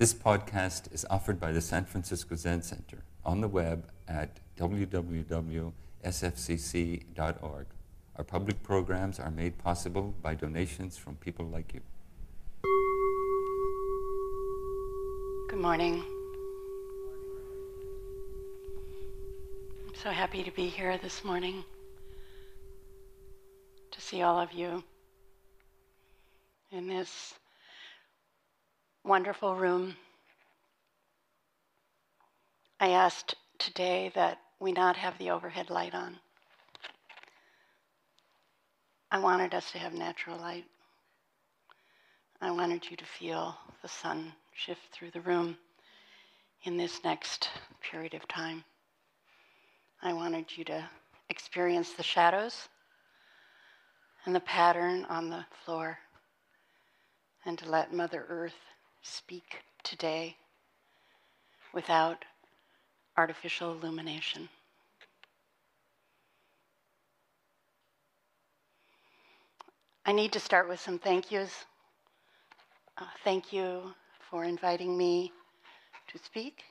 This podcast is offered by the San Francisco Zen Center on the web at www.sfzc.org. Our public programs are made possible by donations from people like you. Good morning. I'm so happy to be here this morning to see all of you in this wonderful room. I asked today that we not have the overhead light on. I wanted us to have natural light. I wanted you to feel the sun shift through the room in this next period of time. I wanted you to experience the shadows and the pattern on the floor and to let Mother Earth speak today without artificial illumination. I need to start with some thank yous. Uh, thank you for inviting me to speak.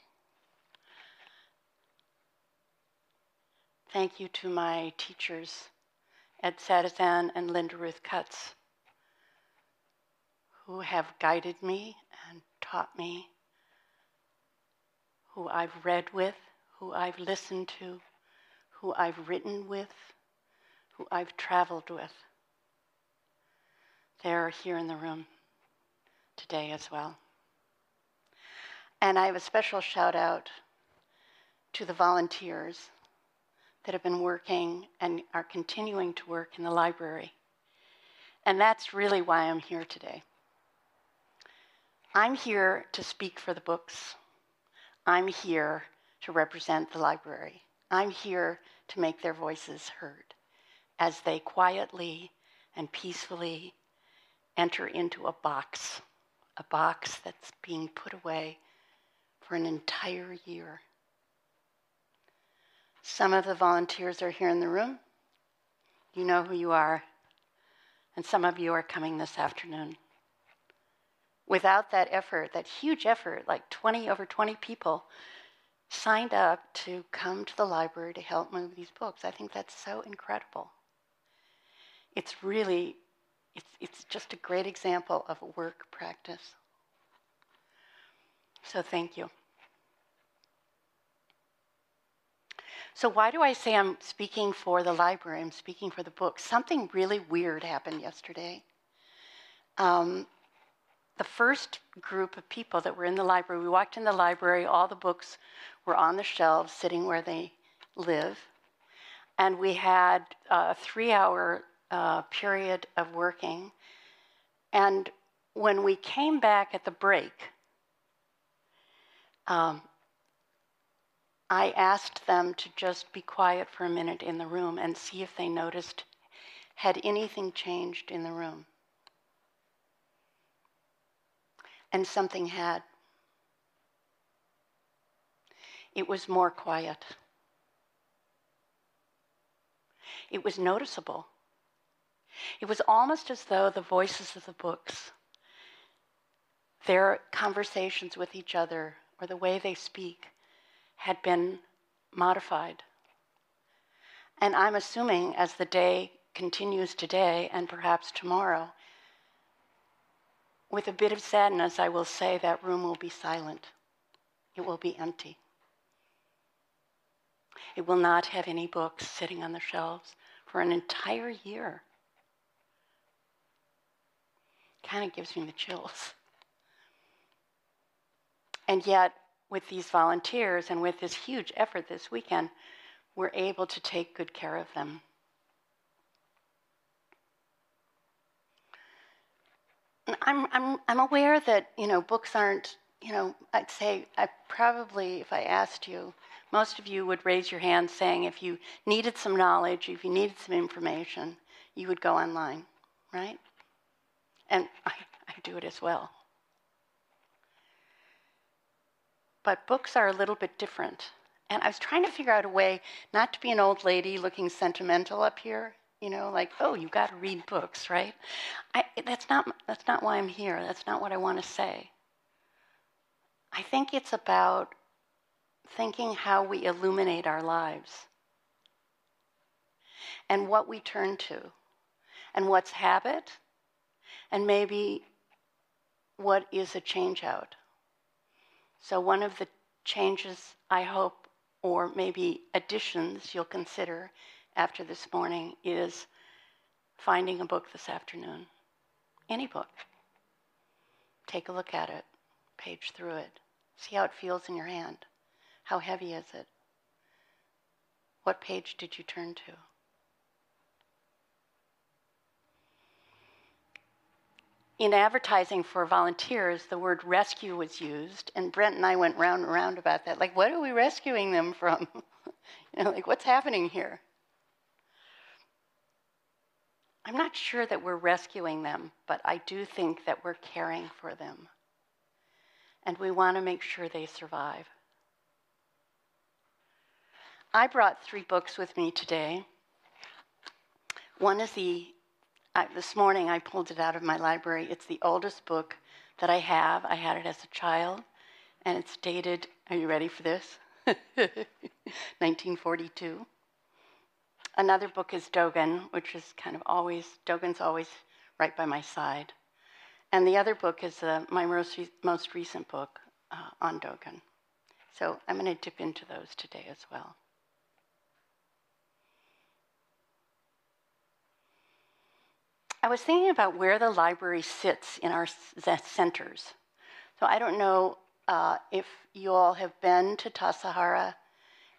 Thank you to my teachers, Ed Sattizahn and Linda Ruth Cutts, who have guided me taught me, who I've read with, who I've listened to, who I've written with, who I've traveled with. They're here in the room today as well. And I have a special shout out to the volunteers that have been working and are continuing to work in the library. And that's really why I'm here today. I'm here to speak for the books. I'm here to represent the library. I'm here to make their voices heard as they quietly and peacefully enter into a box, a box that's being put away for an entire year. Some of the volunteers are here in the room. You know who you are. And some of you are coming this afternoon. Without that effort, that huge effort, like 20 over 20 people signed up to come to the library to help move these books. I think that's so incredible. It's really, it's, it's just a great example of work practice. So thank you. So, why do I say I'm speaking for the library? I'm speaking for the book. Something really weird happened yesterday. Um, the first group of people that were in the library, we walked in the library, all the books were on the shelves, sitting where they live. And we had a three hour uh, period of working. And when we came back at the break, um, I asked them to just be quiet for a minute in the room and see if they noticed had anything changed in the room. And something had. It was more quiet. It was noticeable. It was almost as though the voices of the books, their conversations with each other, or the way they speak, had been modified. And I'm assuming as the day continues today and perhaps tomorrow, with a bit of sadness, I will say that room will be silent. It will be empty. It will not have any books sitting on the shelves for an entire year. Kind of gives me the chills. And yet, with these volunteers and with this huge effort this weekend, we're able to take good care of them. I'm, I'm, I'm aware that, you know, books aren't, you know, I'd say I probably, if I asked you, most of you would raise your hand saying if you needed some knowledge, if you needed some information, you would go online, right? And I, I do it as well. but books are a little bit different. And I was trying to figure out a way not to be an old lady looking sentimental up here, you know, like, oh, you got to read books, right? I, that's, not, that's not why I'm here. That's not what I want to say. I think it's about thinking how we illuminate our lives and what we turn to and what's habit and maybe what is a change out. So, one of the changes I hope, or maybe additions you'll consider after this morning, is finding a book this afternoon. Any book. Take a look at it, page through it, see how it feels in your hand. How heavy is it? What page did you turn to? in advertising for volunteers, the word rescue was used, and Brent and I went round and round about that. Like, what are we rescuing them from? you know, like, what's happening here? I'm not sure that we're rescuing them, but I do think that we're caring for them. And we want to make sure they survive. I brought three books with me today. One is the this morning I pulled it out of my library. It's the oldest book that I have. I had it as a child, and it's dated, are you ready for this? 1942. Another book is Dogen, which is kind of always, Dogen's always right by my side. And the other book is uh, my most, re- most recent book uh, on Dogen. So I'm going to dip into those today as well. I was thinking about where the library sits in our centers. So I don't know uh, if you all have been to Tassajara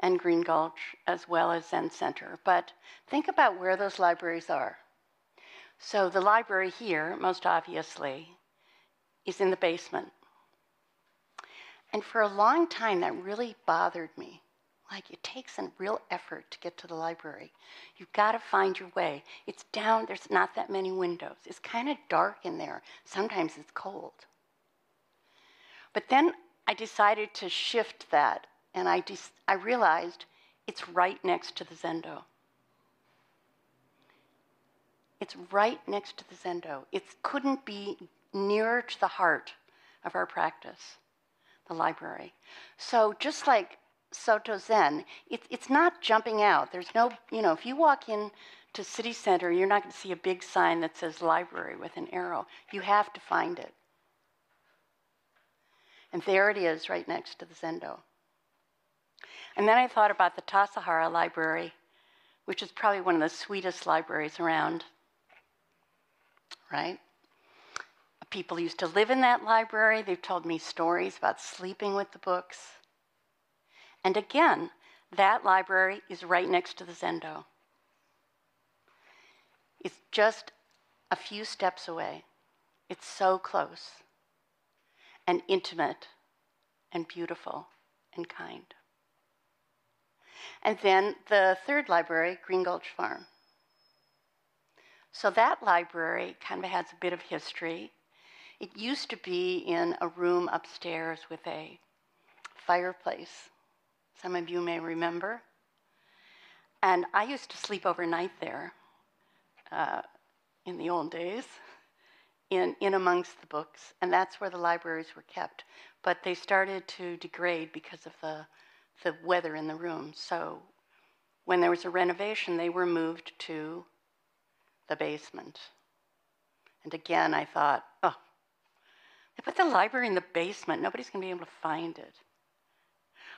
and Green Gulch as well as Zen Center, but think about where those libraries are. So the library here, most obviously, is in the basement. And for a long time, that really bothered me. Like it takes a real effort to get to the library. You've got to find your way. It's down, there's not that many windows. It's kind of dark in there. Sometimes it's cold. But then I decided to shift that, and I, de- I realized it's right next to the Zendo. It's right next to the Zendo. It couldn't be nearer to the heart of our practice, the library. So just like Soto Zen, it, it's not jumping out. There's no, you know, if you walk in to city center, you're not going to see a big sign that says library with an arrow. You have to find it. And there it is right next to the Zendo. And then I thought about the Tassajara Library, which is probably one of the sweetest libraries around, right? People used to live in that library. They've told me stories about sleeping with the books. And again, that library is right next to the Zendo. It's just a few steps away. It's so close and intimate and beautiful and kind. And then the third library, Green Gulch Farm. So that library kind of has a bit of history. It used to be in a room upstairs with a fireplace some of you may remember. And I used to sleep overnight there uh, in the old days, in, in amongst the books, and that's where the libraries were kept. But they started to degrade because of the, the weather in the room. So when there was a renovation, they were moved to the basement. And again, I thought, oh, they put the library in the basement. Nobody's going to be able to find it.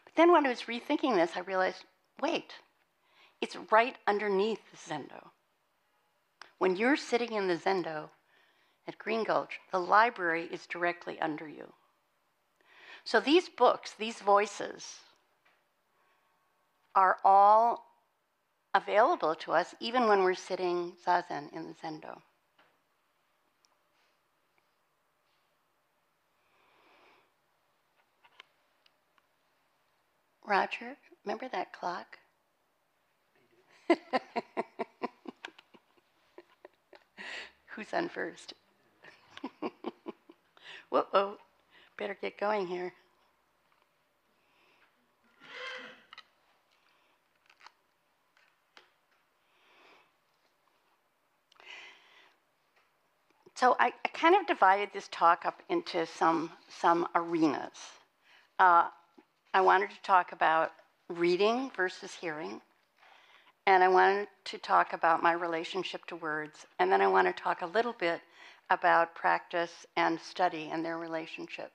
But then when I was rethinking this, I realized wait, it's right underneath the Zendo. When you're sitting in the Zendo at Green Gulch, the library is directly under you. So these books, these voices, are all available to us even when we're sitting zazen in the Zendo. Roger, remember that clock? Who's on first? Whoa, better get going here. So I, I, kind of divided this talk up into some some arenas. Uh, I wanted to talk about reading versus hearing. And I wanted to talk about my relationship to words. And then I want to talk a little bit about practice and study and their relationship.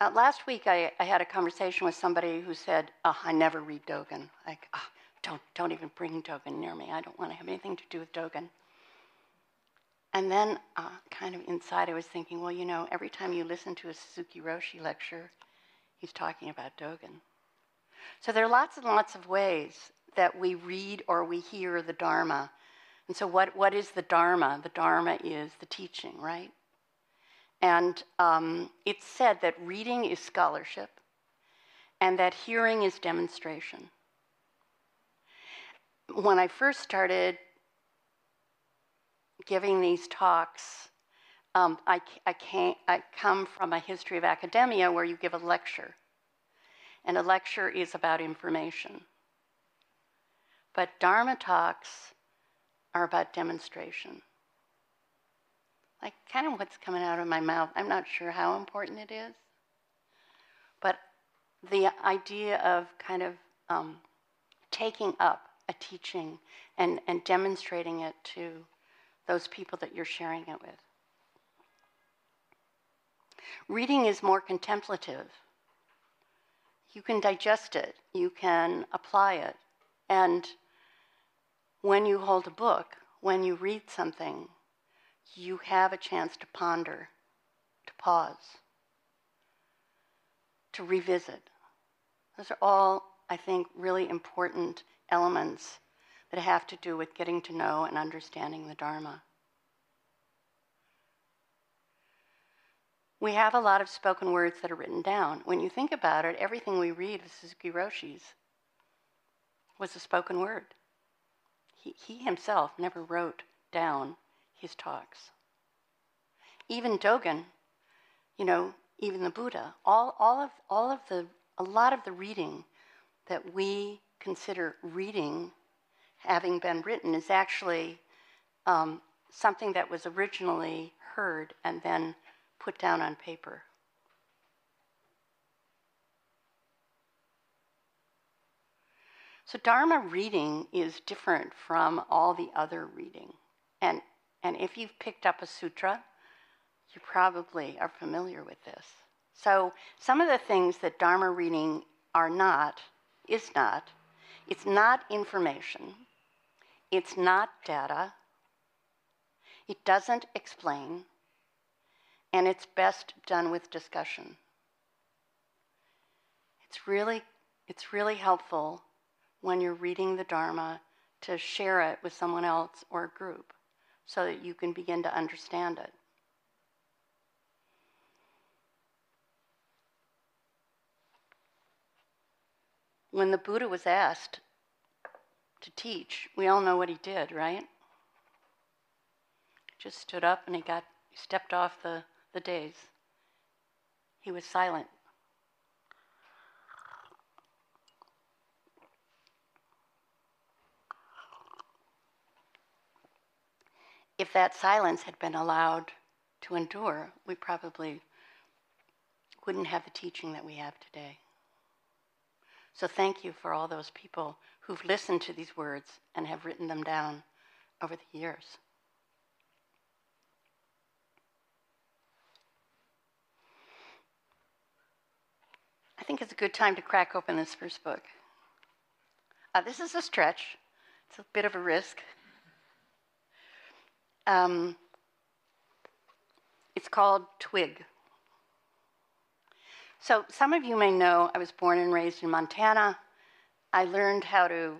Uh, last week, I, I, had a conversation with somebody who said, oh, I never read Dogen. Like, oh, don't, don't even bring Dogen near me. I don't want to have anything to do with Dogen. And then, uh, kind of inside, I was thinking, well, you know, every time you listen to a Suzuki Roshi lecture, he's talking about Dogen. So there are lots and lots of ways that we read or we hear the Dharma. And so, what, what is the Dharma? The Dharma is the teaching, right? And um, it's said that reading is scholarship and that hearing is demonstration. When I first started giving these talks, um, I, I, came, I come from a history of academia where you give a lecture. And a lecture is about information. But Dharma talks are about demonstration. Like, kind of what's coming out of my mouth. I'm not sure how important it is. But the idea of kind of um, taking up a teaching and, and demonstrating it to those people that you're sharing it with. Reading is more contemplative. You can digest it, you can apply it, and when you hold a book, when you read something, you have a chance to ponder, to pause, to revisit. Those are all, I think, really important elements that have to do with getting to know and understanding the Dharma. We have a lot of spoken words that are written down. When you think about it, everything we read of Suzuki Roshi's was a spoken word. He, he himself never wrote down his talks. Even Dogen, you know, even the Buddha, all, all, of, all of the, a lot of the reading that we consider reading having been written is actually um, something that was originally heard and then put down on paper. So Dharma reading is different from all the other reading. And, and if you've picked up a sutra, you probably are familiar with this. So some of the things that Dharma reading are not, is not, it's not information, it's not data, it doesn't explain, and it's best done with discussion. It's really, it's really helpful when you're reading the Dharma to share it with someone else or a group so that you can begin to understand it. When the Buddha was asked to teach, we all know what he did, right? Just stood up and he got stepped off the, the days. He was silent. if that silence had been allowed to endure, we probably wouldn't have the teaching that we have today. So thank you for all those people who've listened to these words and have written them down over the years. I think it's a good time to crack open this first book. Uh, this is a stretch, it's a bit of a risk. Um, it's called Twig. So, some of you may know I was born and raised in Montana. I learned how to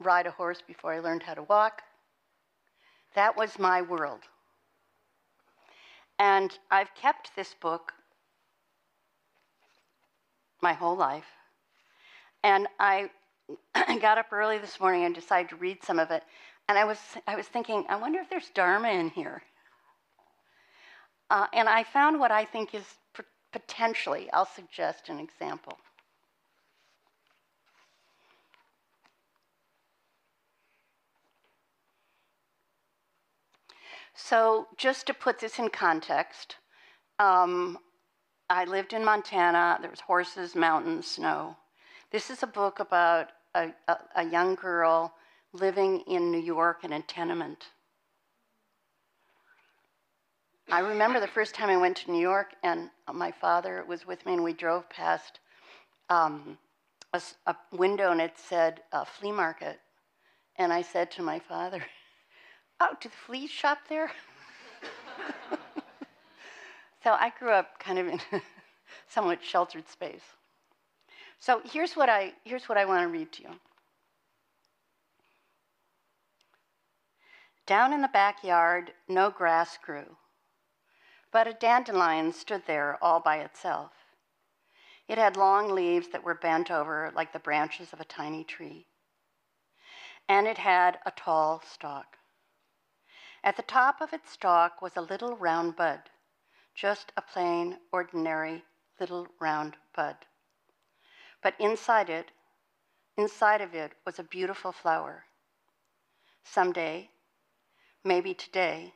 ride a horse before I learned how to walk. That was my world. And I've kept this book my whole life. And I got up early this morning and decided to read some of it. And I was, I was thinking, I wonder if there's Dharma in here. Uh, and I found what I think is potentially, I'll suggest an example. So, just to put this in context, um, I lived in Montana. There was horses, mountains, snow. This is a book about a, a, a young girl living in New York in a tenement. I remember the first time I went to New York, and my father was with me, and we drove past um, a, a, window, and it said uh, flea market. And I said to my father, "Oh, do the fleas shop there?" so I grew up kind of in a somewhat sheltered space. So here's what I here's what I want to read to you. Down in the backyard, no grass grew, but a dandelion stood there all by itself. It had long leaves that were bent over like the branches of a tiny tree. And it had a tall stalk. At the top of its stalk was a little round bud, just a plain, ordinary little round bud. But inside it, inside of it was a beautiful flower. Someday, maybe today,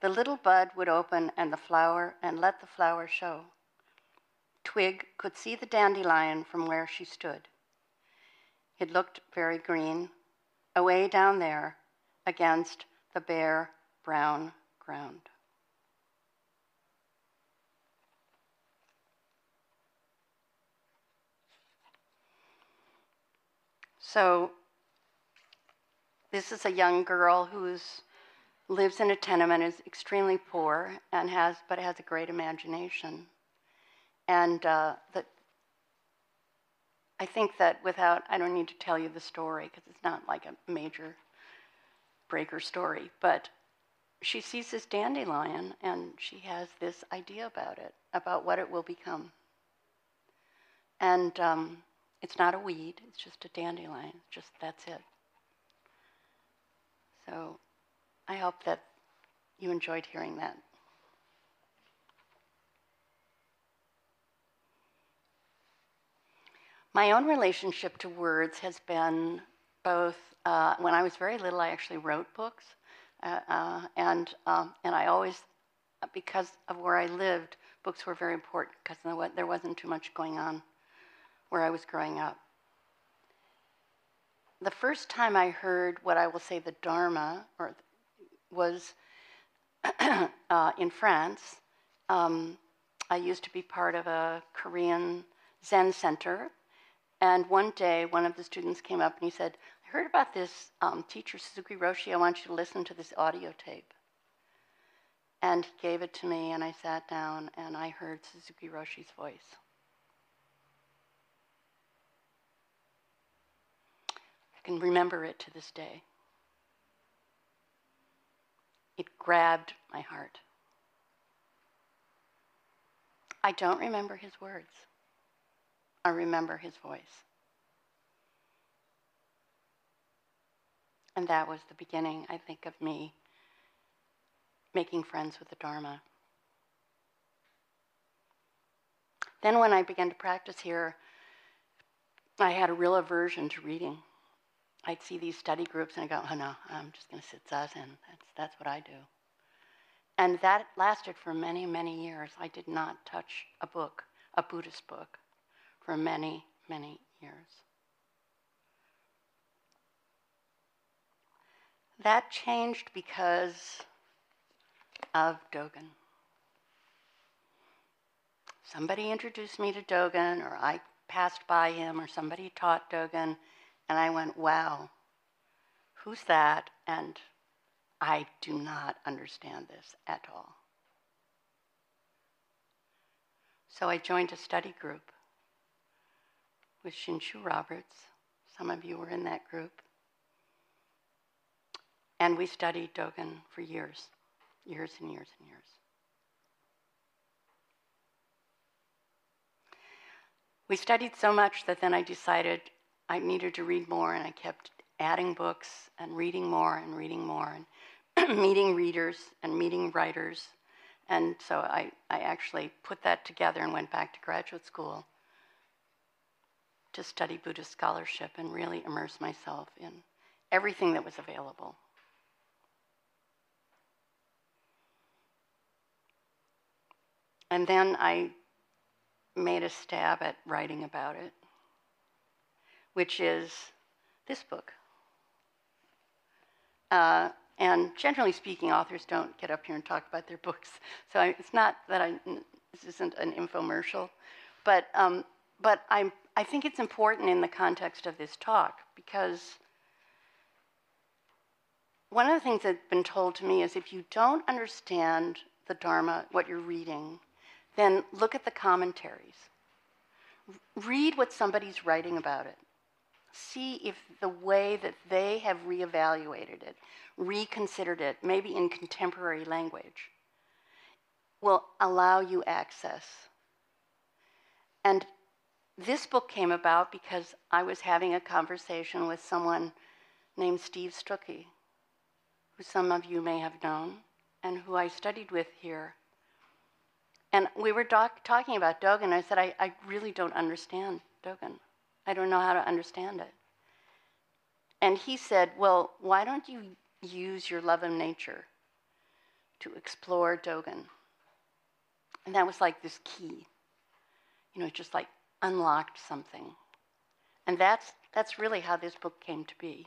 the little bud would open and the flower and let the flower show. Twig could see the dandelion from where she stood. It looked very green, away down there against the bare brown ground. So, this is a young girl who lives in a tenement, is extremely poor, and has but has a great imagination. And uh, that I think that without, I don't need to tell you the story because it's not like a major breaker story, but she sees this dandelion and she has this idea about it, about what it will become. And um, it's not a weed, it's just a dandelion, just that's it. So I hope that you enjoyed hearing that. My own relationship to words has been both, uh, when I was very little, I actually wrote books. Uh, uh, and, um, and I always, because of where I lived, books were very important because there wasn't too much going on where I was growing up. The first time I heard what I will say the Dharma or was uh, in France. Um, I used to be part of a Korean Zen center. And one day, one of the students came up and he said, I heard about this um, teacher, Suzuki Roshi. I want you to listen to this audio tape. And he gave it to me, and I sat down and I heard Suzuki Roshi's voice. I can remember it to this day. It grabbed my heart. I don't remember his words. I remember his voice. And that was the beginning, I think, of me making friends with the Dharma. Then, when I began to practice here, I had a real aversion to reading. I'd see these study groups and I go, oh no, I'm just going to sit zazen. That's, that's what I do. And that lasted for many, many years. I did not touch a book, a Buddhist book, for many, many years. That changed because of Dogen. Somebody introduced me to Dogen, or I passed by him, or somebody taught Dogen, and I went, wow, who's that? And I do not understand this at all. So I joined a study group with Shinshu Roberts. Some of you were in that group. And we studied Dogen for years, years and years and years. We studied so much that then I decided I needed to read more, and I kept adding books and reading more and reading more and meeting readers and meeting writers. And so I, I actually put that together and went back to graduate school to study Buddhist scholarship and really immerse myself in everything that was available. And then I made a stab at writing about it, which is this book. Uh, and generally speaking, authors don't get up here and talk about their books. So I, it's not that I, this isn't an infomercial, but, um, but I'm, I think it's important in the context of this talk because one of the things that's been told to me is if you don't understand the Dharma, what you're reading, then look at the commentaries. Read what somebody's writing about it. See if the way that they have reevaluated it, reconsidered it, maybe in contemporary language, will allow you access. And this book came about because I was having a conversation with someone named Steve Stücky, who some of you may have known, and who I studied with here. And we were doc- talking about Dogen. I said, I, I really don't understand Dogen. I don't know how to understand it. And he said, Well, why don't you use your love of nature to explore Dogen? And that was like this key. You know, it just like unlocked something. And that's, that's really how this book came to be.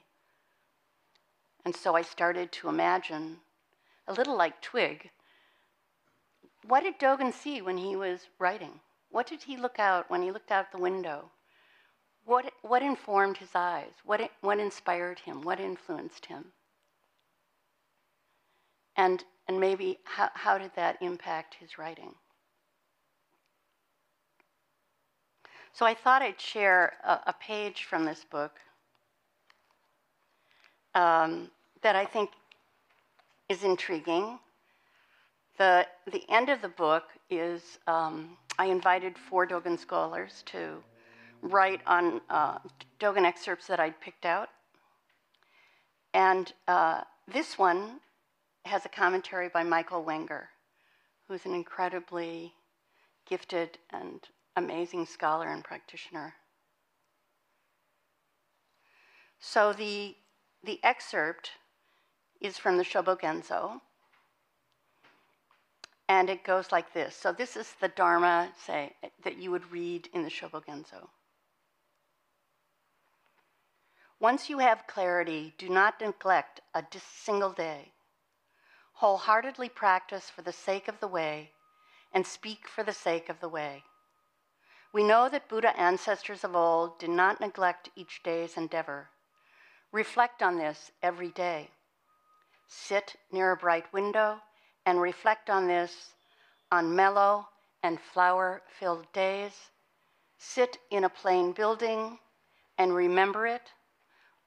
And so I started to imagine, a little like Twig, what did Dogen see when he was writing? What did he look out when he looked out the window? What, what informed his eyes? What, what inspired him? What influenced him? And, and maybe how, how did that impact his writing? So I thought I'd share a, a page from this book um, that I think is intriguing. The, the end of the book is um, I invited four Dogen scholars to write on uh, Dogen excerpts that I'd picked out. And uh, this one has a commentary by Michael Wenger, who's an incredibly gifted and amazing scholar and practitioner. So the, the excerpt is from the Shobogenzo, and it goes like this. So this is the Dharma, say, that you would read in the Shobogenzo. Once you have clarity, do not neglect a single day. Wholeheartedly practice for the sake of the way and speak for the sake of the way. We know that Buddha ancestors of old did not neglect each day's endeavor. Reflect on this every day. Sit near a bright window and reflect on this on mellow and flower filled days. Sit in a plain building and remember it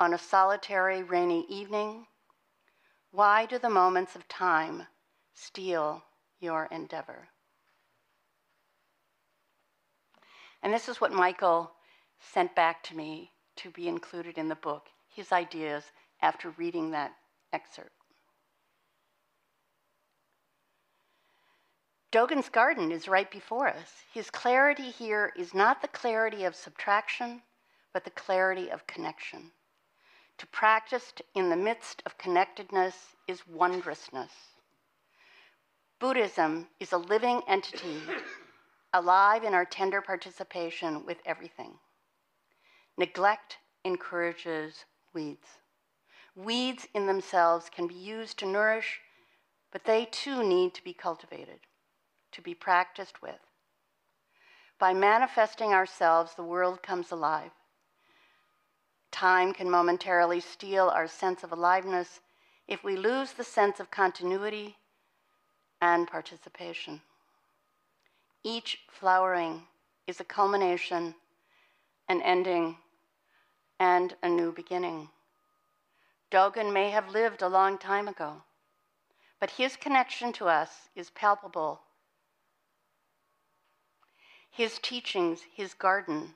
on a solitary rainy evening. Why do the moments of time steal your endeavor? And this is what Michael sent back to me to be included in the book, his ideas after reading that excerpt. Dogen's garden is right before us. His clarity here is not the clarity of subtraction, but the clarity of connection. To practice in the midst of connectedness is wondrousness. Buddhism is a living entity alive in our tender participation with everything. Neglect encourages weeds. Weeds in themselves can be used to nourish, but they too need to be cultivated, to be practiced with. By manifesting ourselves, the world comes alive. Time can momentarily steal our sense of aliveness if we lose the sense of continuity and participation. Each flowering is a culmination, an ending, and a new beginning. Dogen may have lived a long time ago, but his connection to us is palpable. His teachings, his garden,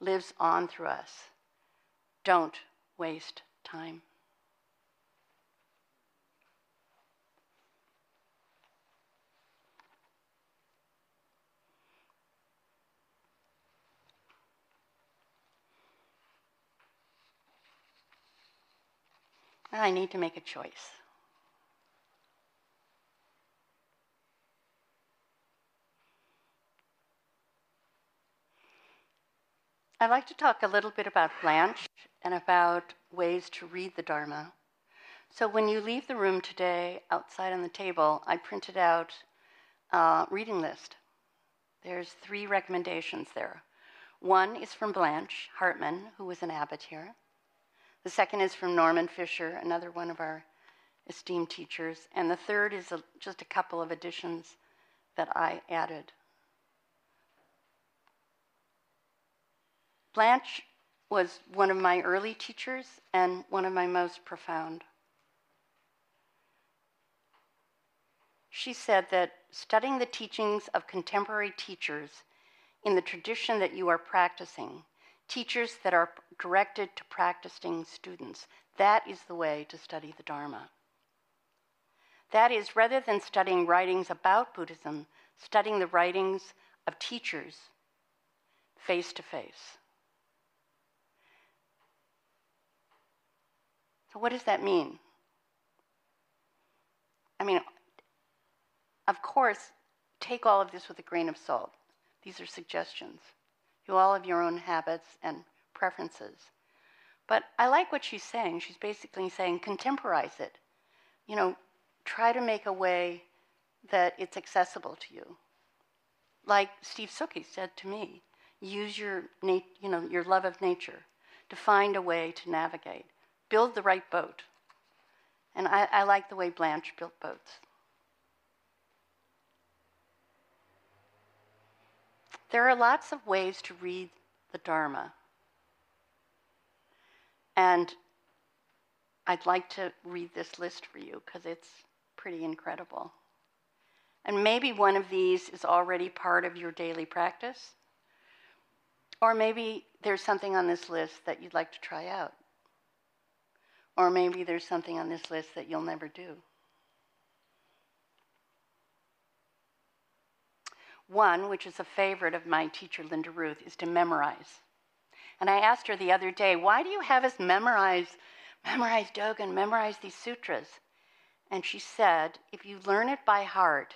lives on through us. Don't waste time. I need to make a choice. I'd like to talk a little bit about Blanche and about ways to read the Dharma. So, when you leave the room today, outside on the table, I printed out a reading list. There's three recommendations there. One is from Blanche Hartman, who was an abbot here. The second is from Norman Fischer, another one of our esteemed teachers. And the third is a, just a couple of additions that I added. Blanche was one of my early teachers and one of my most profound. She said that studying the teachings of contemporary teachers in the tradition that you are practicing, teachers that are directed to practicing students, that is the way to study the Dharma. That is, rather than studying writings about Buddhism, studying the writings of teachers face to face. What does that mean? I mean, of course, take all of this with a grain of salt. These are suggestions. You all have your own habits and preferences. But I like what she's saying. She's basically saying contemporize it. You know, try to make a way that it's accessible to you. Like Steve Stücky said to me, use your, you know, your love of nature to find a way to navigate. Build the right boat. And I, I like the way Blanche built boats. There are lots of ways to read the Dharma. And I'd like to read this list for you because it's pretty incredible. And maybe one of these is already part of your daily practice. Or maybe there's something on this list that you'd like to try out. Or maybe there's something on this list that you'll never do. One, which is a favorite of my teacher, Linda Ruth, is to memorize. And I asked her the other day, why do you have us memorize, memorize Dogen, memorize these sutras? And she said, if you learn it by heart,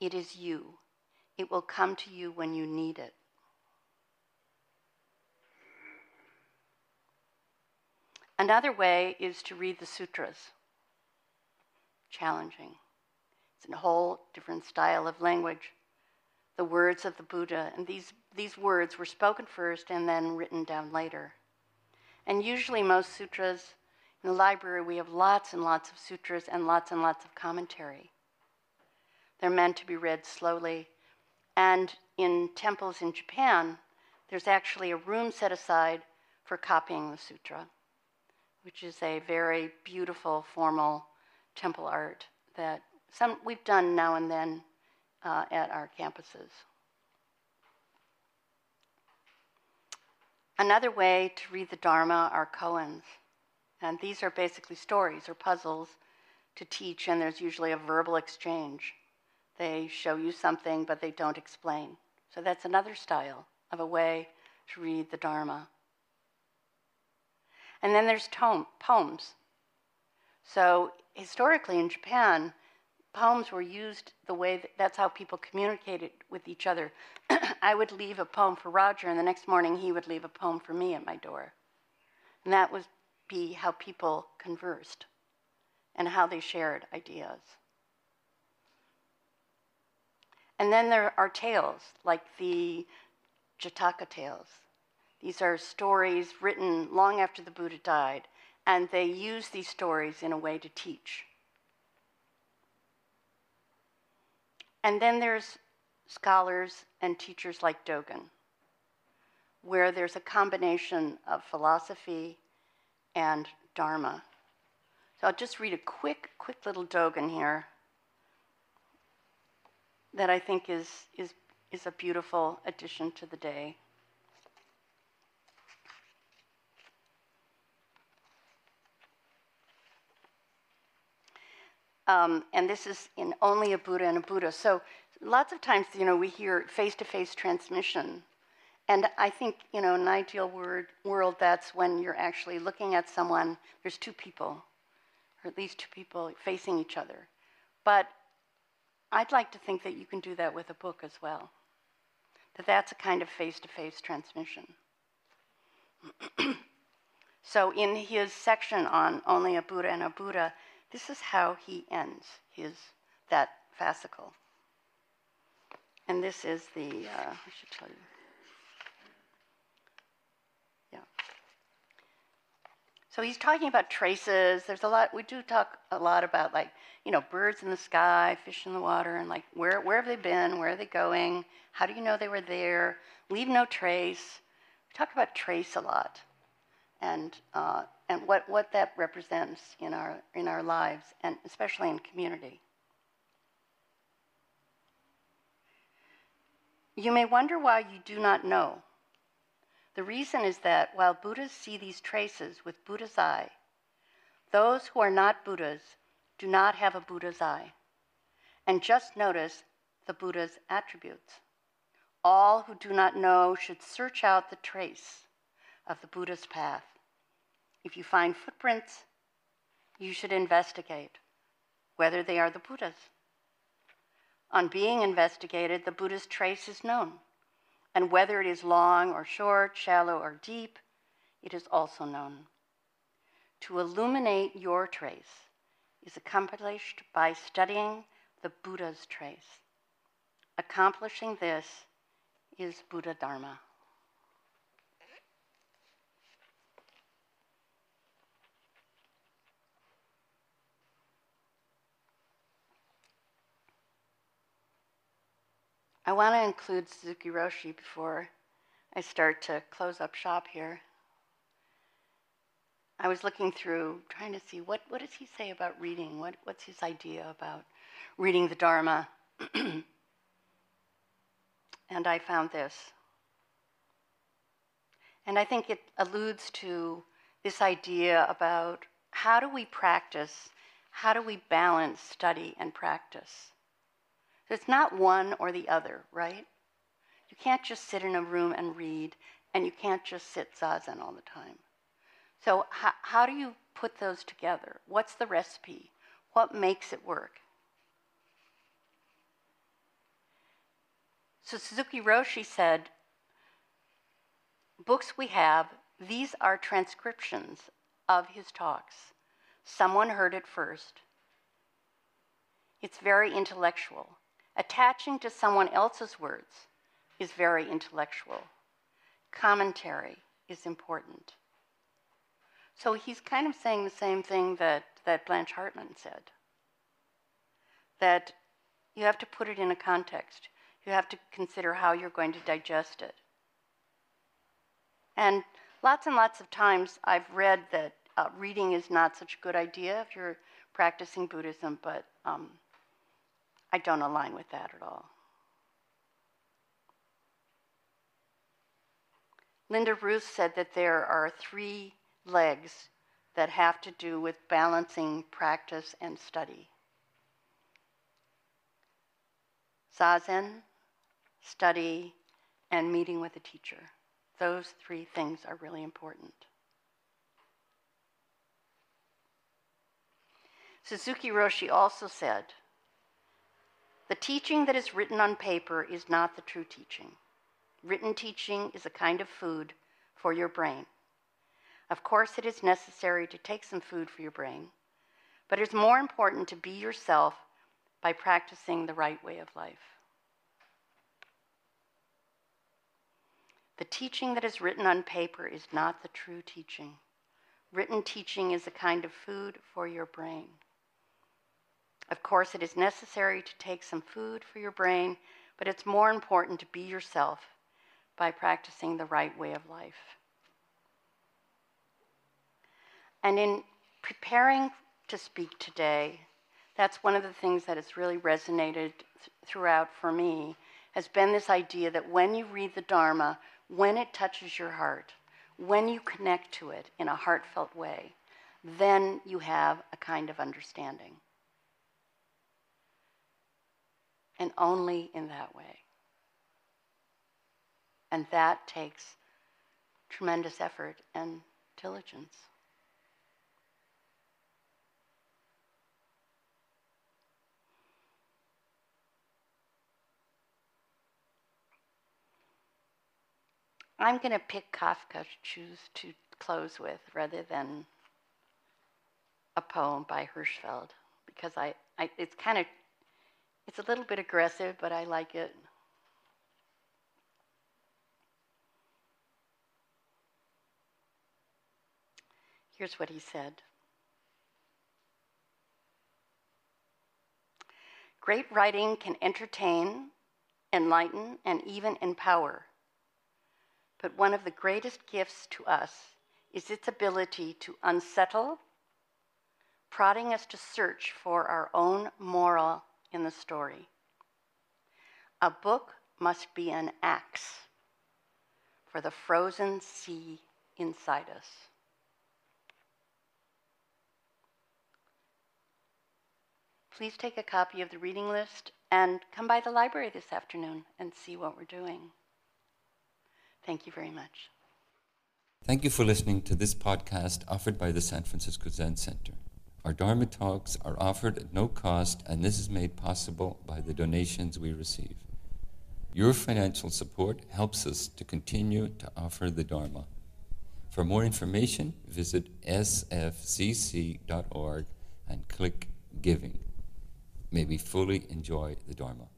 it is you. It will come to you when you need it. Another way is to read the sutras. Challenging. It's a whole different style of language. The words of the Buddha, and these, these words were spoken first and then written down later. And usually, most sutras in the library, we have lots and lots of sutras and lots and lots of commentary. They're meant to be read slowly. And in temples in Japan, there's actually a room set aside for copying the sutra, which is a very beautiful, formal temple art that some we've done now and then uh, at our campuses. Another way to read the Dharma are koans. And these are basically stories or puzzles to teach, and there's usually a verbal exchange. They show you something, but they don't explain. So that's another style of a way to read the Dharma. And then there's tome, poems. So historically in Japan, poems were used the way that, that's how people communicated with each other. I would leave a poem for Roger, and the next morning he would leave a poem for me at my door. And that would be how people conversed and how they shared ideas. And then there are tales, like the Jataka tales. These are stories written long after the Buddha died, and they use these stories in a way to teach. And then there's scholars and teachers like Dogen, where there's a combination of philosophy and Dharma. So I'll just read a quick, quick little Dogen here that I think is, is, is a beautiful addition to the day. Um, and this is in only a Buddha and a Buddha. So lots of times, you know, we hear face-to-face transmission and I think, you know, in an ideal word, world, that's when you're actually looking at someone, there's two people, or at least two people facing each other. But I'd like to think that you can do that with a book as well. That that's a kind of face to face transmission. so, in his section on only a Buddha and a Buddha, this is how he ends his that fascicle. And this is the, uh, I should tell you. Yeah. So he's talking about traces. There's a lot, we do talk a lot about like, you know, birds in the sky, fish in the water, and like where, where have they been? Where are they going? How do you know they were there? Leave no trace. We talk about trace a lot and, uh, and what, what that represents in our, in our lives, and especially in community. You may wonder why you do not know. The reason is that while Buddhas see these traces with Buddha's eye, those who are not Buddhas do not have a Buddha's eye. And just notice the Buddha's attributes. All who do not know should search out the trace of the Buddha's path. If you find footprints, you should investigate whether they are the Buddha's. On being investigated, the Buddha's trace is known, and whether it is long or short, shallow or deep, it is also known. To illuminate your trace is accomplished by studying the Buddha's trace. Accomplishing this is Buddha Dharma. I want to include Suzuki Roshi before I start to close up shop here. I was looking through, trying to see what, what does he say about reading? What, what's his idea about reading the Dharma? and I found this. And I think it alludes to this idea about how do we practice, how do we balance study and practice? It's not one or the other, right? You can't just sit in a room and read, and you can't just sit zazen all the time. So, how, how do you put those together? What's the recipe? What makes it work? So, Suzuki Roshi said, Books we have, these are transcriptions of his talks. Someone heard it first. It's very intellectual. Attaching to someone else's words is very intellectual. Commentary is important. So he's kind of saying the same thing that, that Blanche Hartman said that you have to put it in a context, you have to consider how you're going to digest it. And lots and lots of times I've read that uh, reading is not such a good idea if you're practicing Buddhism, but um, I don't align with that at all. Linda Ruth said that there are three legs that have to do with balancing practice and study zazen, study, and meeting with a teacher. Those three things are really important. Suzuki Roshi also said the teaching that is written on paper is not the true teaching. Written teaching is a kind of food for your brain. Of course, it is necessary to take some food for your brain, but it is more important to be yourself by practicing the right way of life. The teaching that is written on paper is not the true teaching. Written teaching is a kind of food for your brain. Of course, it is necessary to take some food for your brain, but it's more important to be yourself by practicing the right way of life. And in preparing to speak today, that's one of the things that has really resonated th- throughout for me has been this idea that when you read the Dharma, when it touches your heart, when you connect to it in a heartfelt way, then you have a kind of understanding. And only in that way. And that takes tremendous effort and diligence. I'm going to pick Kafka, to choose to close with, rather than a poem by Hirshfield, because I, I it's kind of, it's a little bit aggressive, but I like it. Here's what he said. Great writing can entertain, enlighten, and even empower. But one of the greatest gifts to us is its ability to unsettle, prodding us to search for our own moral in the story. A book must be an axe for the frozen sea inside us. Please take a copy of the reading list and come by the library this afternoon and see what we're doing. Thank you very much. Thank you for listening to this podcast offered by the San Francisco Zen Center. Our Dharma talks are offered at no cost, and this is made possible by the donations we receive. Your financial support helps us to continue to offer the Dharma. For more information, visit sfzc.org and click Giving. May we fully enjoy the Dharma.